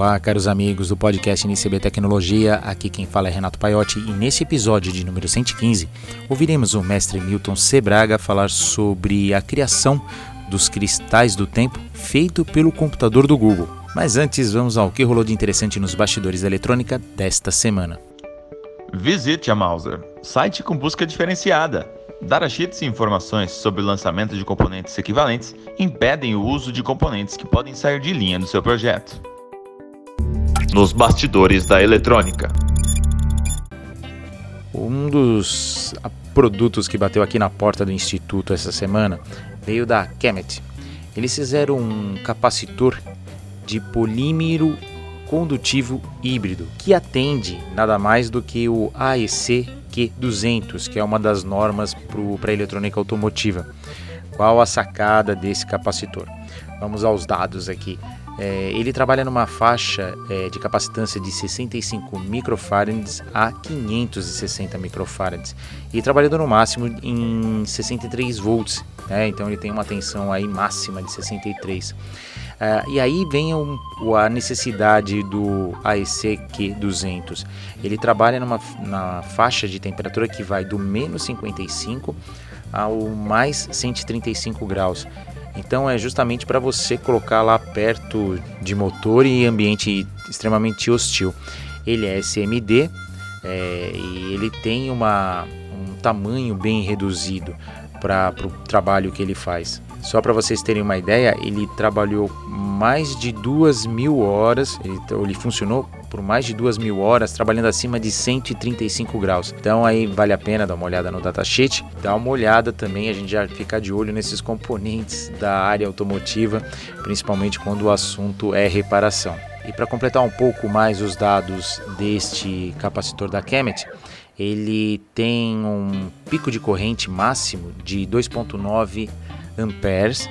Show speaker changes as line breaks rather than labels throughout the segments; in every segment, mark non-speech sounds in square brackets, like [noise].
Olá, caros amigos do podcast NCB Tecnologia. Aqui quem fala é Renato Paiotti e nesse episódio de número 115 ouviremos o mestre Milton Sebraga falar sobre a criação dos cristais do tempo feito pelo computador do Google. Mas antes, vamos ao que rolou de interessante nos bastidores da eletrônica desta semana.
Visite a Mauser, site com busca diferenciada. Datasheets e informações sobre o lançamento de componentes equivalentes impedem o uso de componentes que podem sair de linha do seu projeto nos bastidores da eletrônica.
Um dos produtos que bateu aqui na porta do instituto essa semana veio da Kemet. Eles fizeram um capacitor de polímero condutivo híbrido que atende nada mais do que o AEC Q200, que é uma das normas para a eletrônica automotiva. Qual a sacada desse capacitor? Vamos aos dados aqui. É, ele trabalha numa faixa é, de capacitância de 65 microfarads a 560 microfarads e trabalhando no máximo em 63 volts, né? então ele tem uma tensão aí máxima de 63. Uh, e aí vem um, a necessidade do AEC Q200. Ele trabalha numa na faixa de temperatura que vai do menos 55 ao mais 135 graus. Então é justamente para você colocar lá perto de motor e ambiente extremamente hostil. Ele é SMD é, e ele tem uma, um tamanho bem reduzido para o trabalho que ele faz. Só para vocês terem uma ideia, ele trabalhou mais de duas mil horas, ele, ele funcionou por mais de duas mil horas trabalhando acima de 135 graus. Então aí vale a pena dar uma olhada no datasheet, dar uma olhada também, a gente já fica de olho nesses componentes da área automotiva, principalmente quando o assunto é reparação. E para completar um pouco mais os dados deste capacitor da Kemet, ele tem um pico de corrente máximo de 2.9 amperes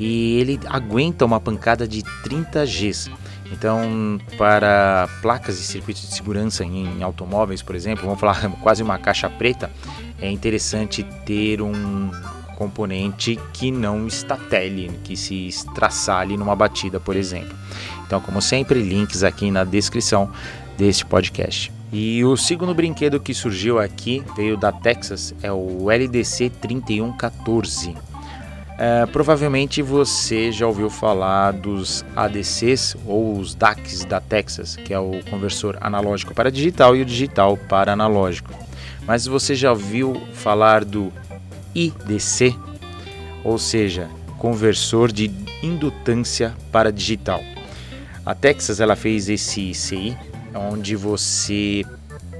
e ele aguenta uma pancada de 30 Gs. Então, para placas de circuito de segurança em automóveis, por exemplo, vamos falar [laughs] quase uma caixa preta, é interessante ter um componente que não estatele, que se estraçalhe numa batida, por exemplo. Então, como sempre, links aqui na descrição deste podcast. E o segundo brinquedo que surgiu aqui veio da Texas, é o LDC 3114. É, provavelmente você já ouviu falar dos ADCs ou os DACs da Texas, que é o conversor analógico para digital e o digital para analógico. Mas você já ouviu falar do IDC, ou seja, conversor de indutância para digital. A Texas ela fez esse ICI, onde você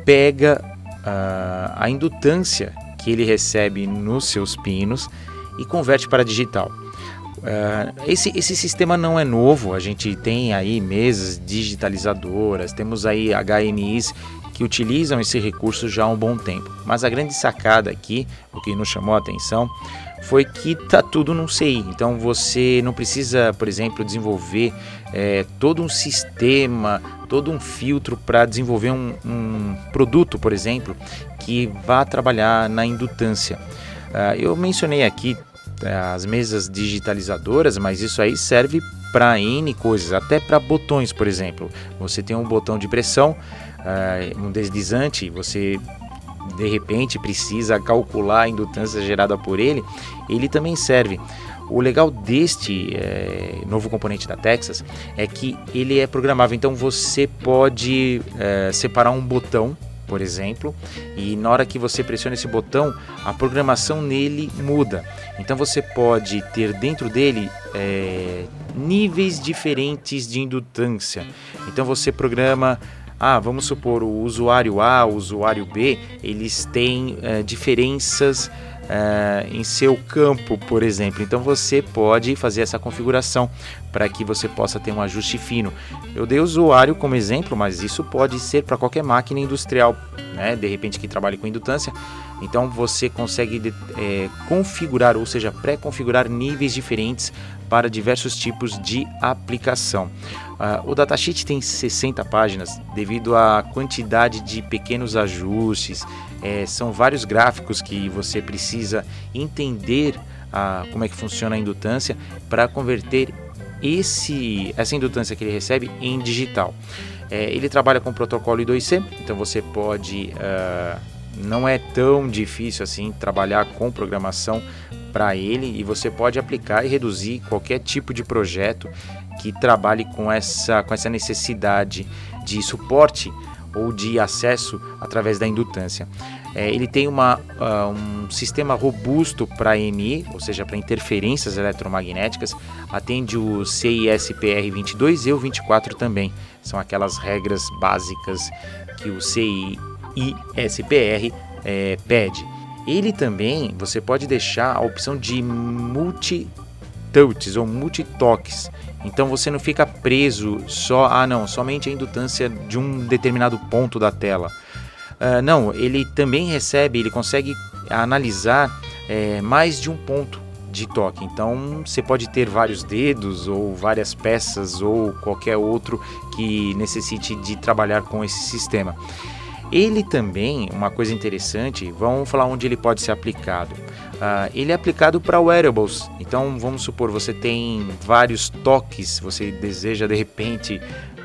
pega uh, a indutância que ele recebe nos seus pinos e converte para digital. Uh, esse, esse sistema não é novo, a gente tem aí mesas digitalizadoras, temos aí HMIs que utilizam esse recurso já há um bom tempo. Mas a grande sacada aqui, o que nos chamou a atenção, foi que tá tudo num CI. Então você não precisa, por exemplo, desenvolver é, todo um sistema, todo um filtro para desenvolver um, um, produto, por exemplo, que vá trabalhar na indutância. Uh, eu mencionei aqui uh, as mesas digitalizadoras, mas isso aí serve para N coisas, até para botões, por exemplo. Você tem um botão de pressão, uh, um deslizante, você de repente precisa calcular a indutância gerada por ele, ele também serve. O legal deste é, novo componente da Texas é que ele é programável, então você pode é, separar um botão por exemplo, e na hora que você pressiona esse botão, a programação nele muda. Então você pode ter dentro dele é, níveis diferentes de indutância. Então você programa ah, vamos supor, o usuário A, o usuário B, eles têm é, diferenças é, em seu campo, por exemplo. Então você pode fazer essa configuração para que você possa ter um ajuste fino. Eu dei o usuário como exemplo, mas isso pode ser para qualquer máquina industrial, né? de repente que trabalhe com indutância. Então você consegue é, configurar, ou seja, pré-configurar níveis diferentes para diversos tipos de aplicação. Uh, o datasheet tem 60 páginas devido à quantidade de pequenos ajustes. É, são vários gráficos que você precisa entender uh, como é que funciona a indutância para converter esse, essa indutância que ele recebe em digital. É, ele trabalha com protocolo I2C, então você pode. Uh, não é tão difícil assim trabalhar com programação para ele e você pode aplicar e reduzir qualquer tipo de projeto que trabalhe com essa, com essa necessidade de suporte ou de acesso através da indutância. É, ele tem uma, uh, um sistema robusto para EMI, ou seja, para interferências eletromagnéticas, atende o CISPR 22 e o 24 também. São aquelas regras básicas que o CISPR é, pede. Ele também, você pode deixar a opção de multi-touches ou multi-toques. Então você não fica preso só, ah não, somente a indutância de um determinado ponto da tela. Uh, não, ele também recebe, ele consegue analisar é, mais de um ponto de toque. Então você pode ter vários dedos ou várias peças ou qualquer outro que necessite de trabalhar com esse sistema. Ele também, uma coisa interessante, vamos falar onde ele pode ser aplicado. Uh, ele é aplicado para wearables. Então, vamos supor, você tem vários toques, você deseja de repente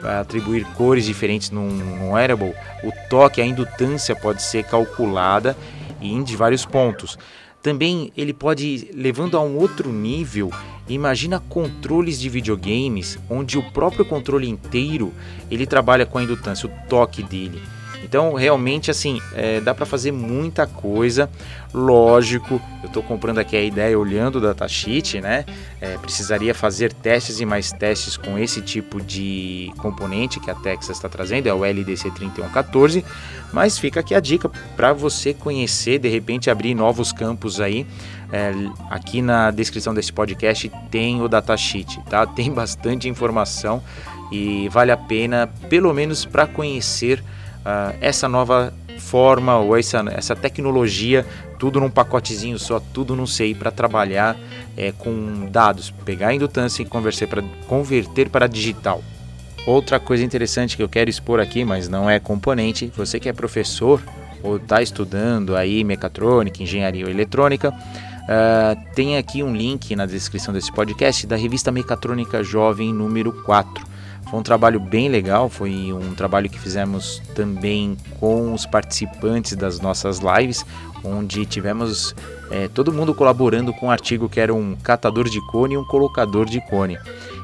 atribuir cores diferentes num, num wearable. O toque, a indutância pode ser calculada em de vários pontos. Também ele pode levando a um outro nível. Imagina controles de videogames onde o próprio controle inteiro ele trabalha com a indutância, o toque dele. Então, realmente, assim, é, dá para fazer muita coisa. Lógico, eu estou comprando aqui a ideia olhando o datasheet, né? É, precisaria fazer testes e mais testes com esse tipo de componente que a Texas está trazendo, é o LDC 3114. Mas fica aqui a dica para você conhecer, de repente abrir novos campos aí. É, aqui na descrição desse podcast tem o datasheet, tá? Tem bastante informação e vale a pena, pelo menos para conhecer uh, essa nova forma ou essa, essa tecnologia, tudo num pacotezinho só, tudo num CI para trabalhar é, com dados, pegar a indutância e converter para, converter para digital. Outra coisa interessante que eu quero expor aqui, mas não é componente, você que é professor ou está estudando aí mecatrônica, engenharia ou eletrônica, uh, tem aqui um link na descrição desse podcast da revista Mecatrônica Jovem número 4 foi um trabalho bem legal, foi um trabalho que fizemos também com os participantes das nossas lives, onde tivemos é, todo mundo colaborando com um artigo que era um catador de cone e um colocador de cone.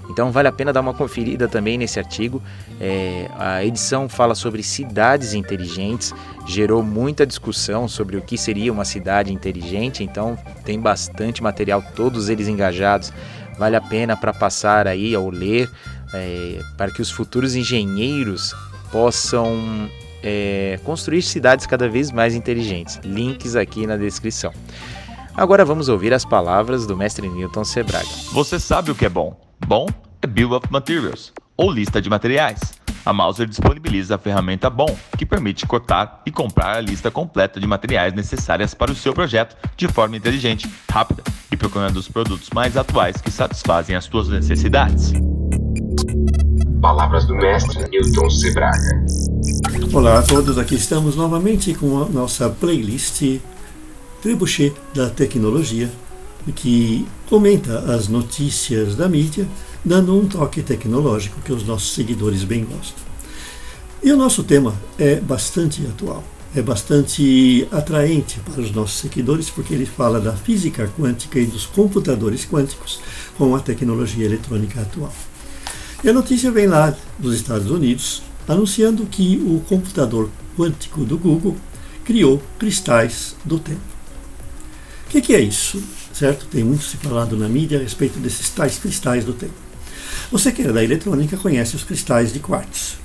Então vale a pena dar uma conferida também nesse artigo. É, a edição fala sobre cidades inteligentes, gerou muita discussão sobre o que seria uma cidade inteligente, então tem bastante material, todos eles engajados. Vale a pena para passar aí ao ler é, para que os futuros engenheiros possam é, construir cidades cada vez mais inteligentes. Links aqui na descrição. Agora vamos ouvir as palavras do mestre Newton Sebraga.
Você sabe o que é bom? Bom é Bill of Materials, ou lista de materiais. A Mauser disponibiliza a ferramenta BOM, que permite cotar e comprar a lista completa de materiais necessárias para o seu projeto de forma inteligente, rápida e procurando os produtos mais atuais que satisfazem as suas necessidades.
Palavras do mestre Newton Sebraga.
Olá a todos, aqui estamos novamente com a nossa playlist Trebuchet da Tecnologia, que comenta as notícias da mídia, dando um toque tecnológico que os nossos seguidores bem gostam. E o nosso tema é bastante atual, é bastante atraente para os nossos seguidores, porque ele fala da física quântica e dos computadores quânticos com a tecnologia eletrônica atual. E a notícia vem lá dos Estados Unidos, anunciando que o computador quântico do Google criou cristais do tempo. O que, que, é isso? Certo? Tem muito se falado na mídia a respeito desses tais cristais do tempo. Você que é da eletrônica conhece os cristais de quartzo.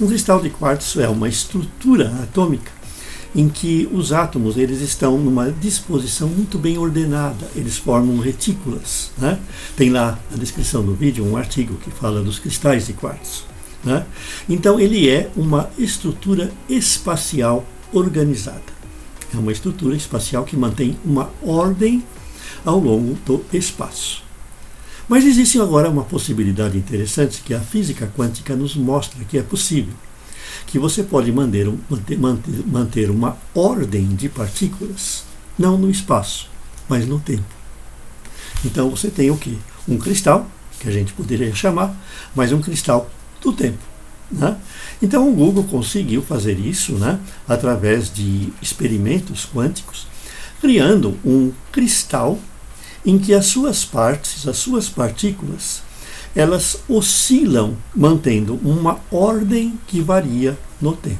Um cristal de quartzo é uma estrutura atômica em que os átomos eles estão numa disposição muito bem ordenada, eles formam retículas. Né? Tem lá na descrição do vídeo um artigo que fala dos cristais de quartzo. Né? Então ele é uma estrutura espacial organizada. É uma estrutura espacial que mantém uma ordem ao longo do espaço. Mas existe agora uma possibilidade interessante que a física quântica nos mostra que é possível que você pode manter, manter, manter uma ordem de partículas, não no espaço, mas no tempo. Então você tem o que? Um cristal que a gente poderia chamar, mas um cristal do tempo. Né? Então o Google conseguiu fazer isso né, através de experimentos quânticos, criando um cristal em que as suas partes, as suas partículas, elas oscilam mantendo uma ordem que varia no tempo.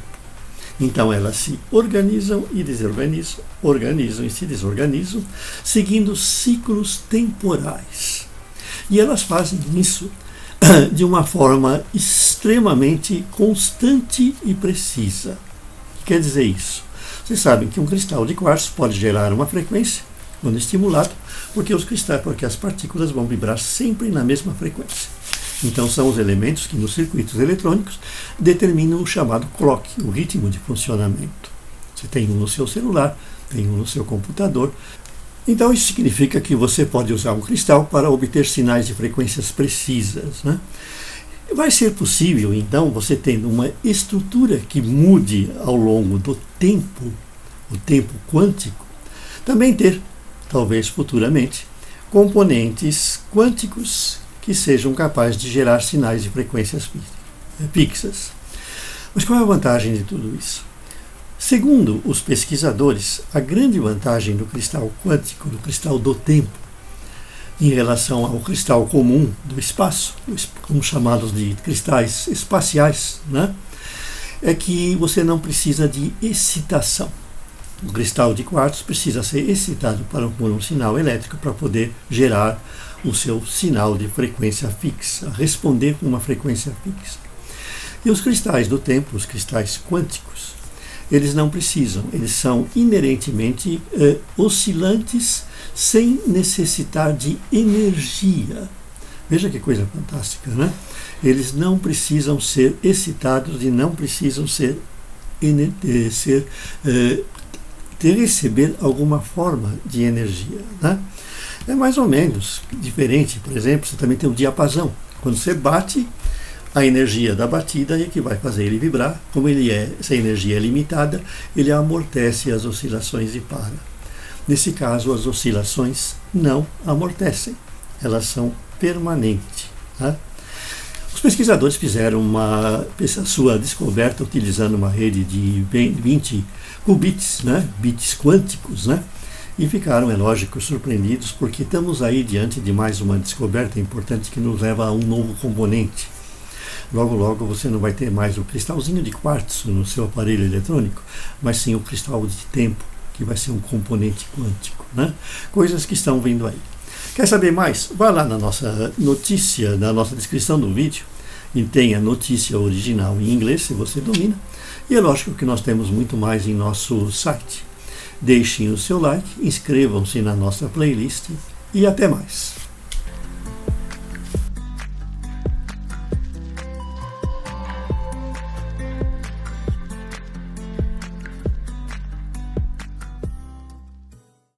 Então elas se organizam e desorganizam, organizam e se desorganizam, seguindo ciclos temporais. E elas fazem isso [clears throat] de uma forma extremamente constante e precisa. O que quer dizer isso? Vocês sabem que um cristal de quartzo pode gerar uma frequência quando estimulado, porque os cristais, porque as partículas vão vibrar sempre na mesma frequência. Então são os elementos que nos circuitos eletrônicos determinam o chamado clock, o ritmo de funcionamento. Você tem um no seu celular, tem um no seu computador. Então isso significa que você pode usar um cristal para obter sinais de frequências precisas. Né? Vai ser possível, então, você tendo uma estrutura que mude ao longo do tempo, o tempo quântico, também ter, talvez futuramente, componentes quânticos que sejam capazes de gerar sinais de frequências fixas. Mas qual é a vantagem de tudo isso? Segundo os pesquisadores, a grande vantagem do cristal quântico, do cristal do tempo, em relação ao cristal comum do espaço, como chamados de cristais espaciais, né? é que você não precisa de excitação. O cristal de quartzo precisa ser excitado para, por um sinal elétrico para poder gerar o seu sinal de frequência fixa, responder com uma frequência fixa. E os cristais do tempo, os cristais quânticos, eles não precisam, eles são inerentemente eh, oscilantes sem necessitar de energia. Veja que coisa fantástica, né? Eles não precisam ser excitados e não precisam ser, eh, ser eh, ter receber alguma forma de energia, né? É mais ou menos diferente, por exemplo, você também tem o diapasão. Quando você bate, a energia da batida é que vai fazer ele vibrar. Como ele é, essa energia é limitada, ele amortece as oscilações e para. Nesse caso, as oscilações não amortecem, elas são permanentes. Né? Os pesquisadores fizeram uma, sua descoberta utilizando uma rede de 20 qubits, né? bits quânticos, né? E ficaram, é lógico, surpreendidos porque estamos aí diante de mais uma descoberta importante que nos leva a um novo componente. Logo, logo você não vai ter mais o cristalzinho de quartzo no seu aparelho eletrônico, mas sim o cristal de tempo, que vai ser um componente quântico. Né? Coisas que estão vindo aí. Quer saber mais? Vá lá na nossa notícia, na nossa descrição do vídeo, e tem a notícia original em inglês, se você domina. E é lógico que nós temos muito mais em nosso site. Deixem o seu like, inscrevam-se na nossa playlist e até mais.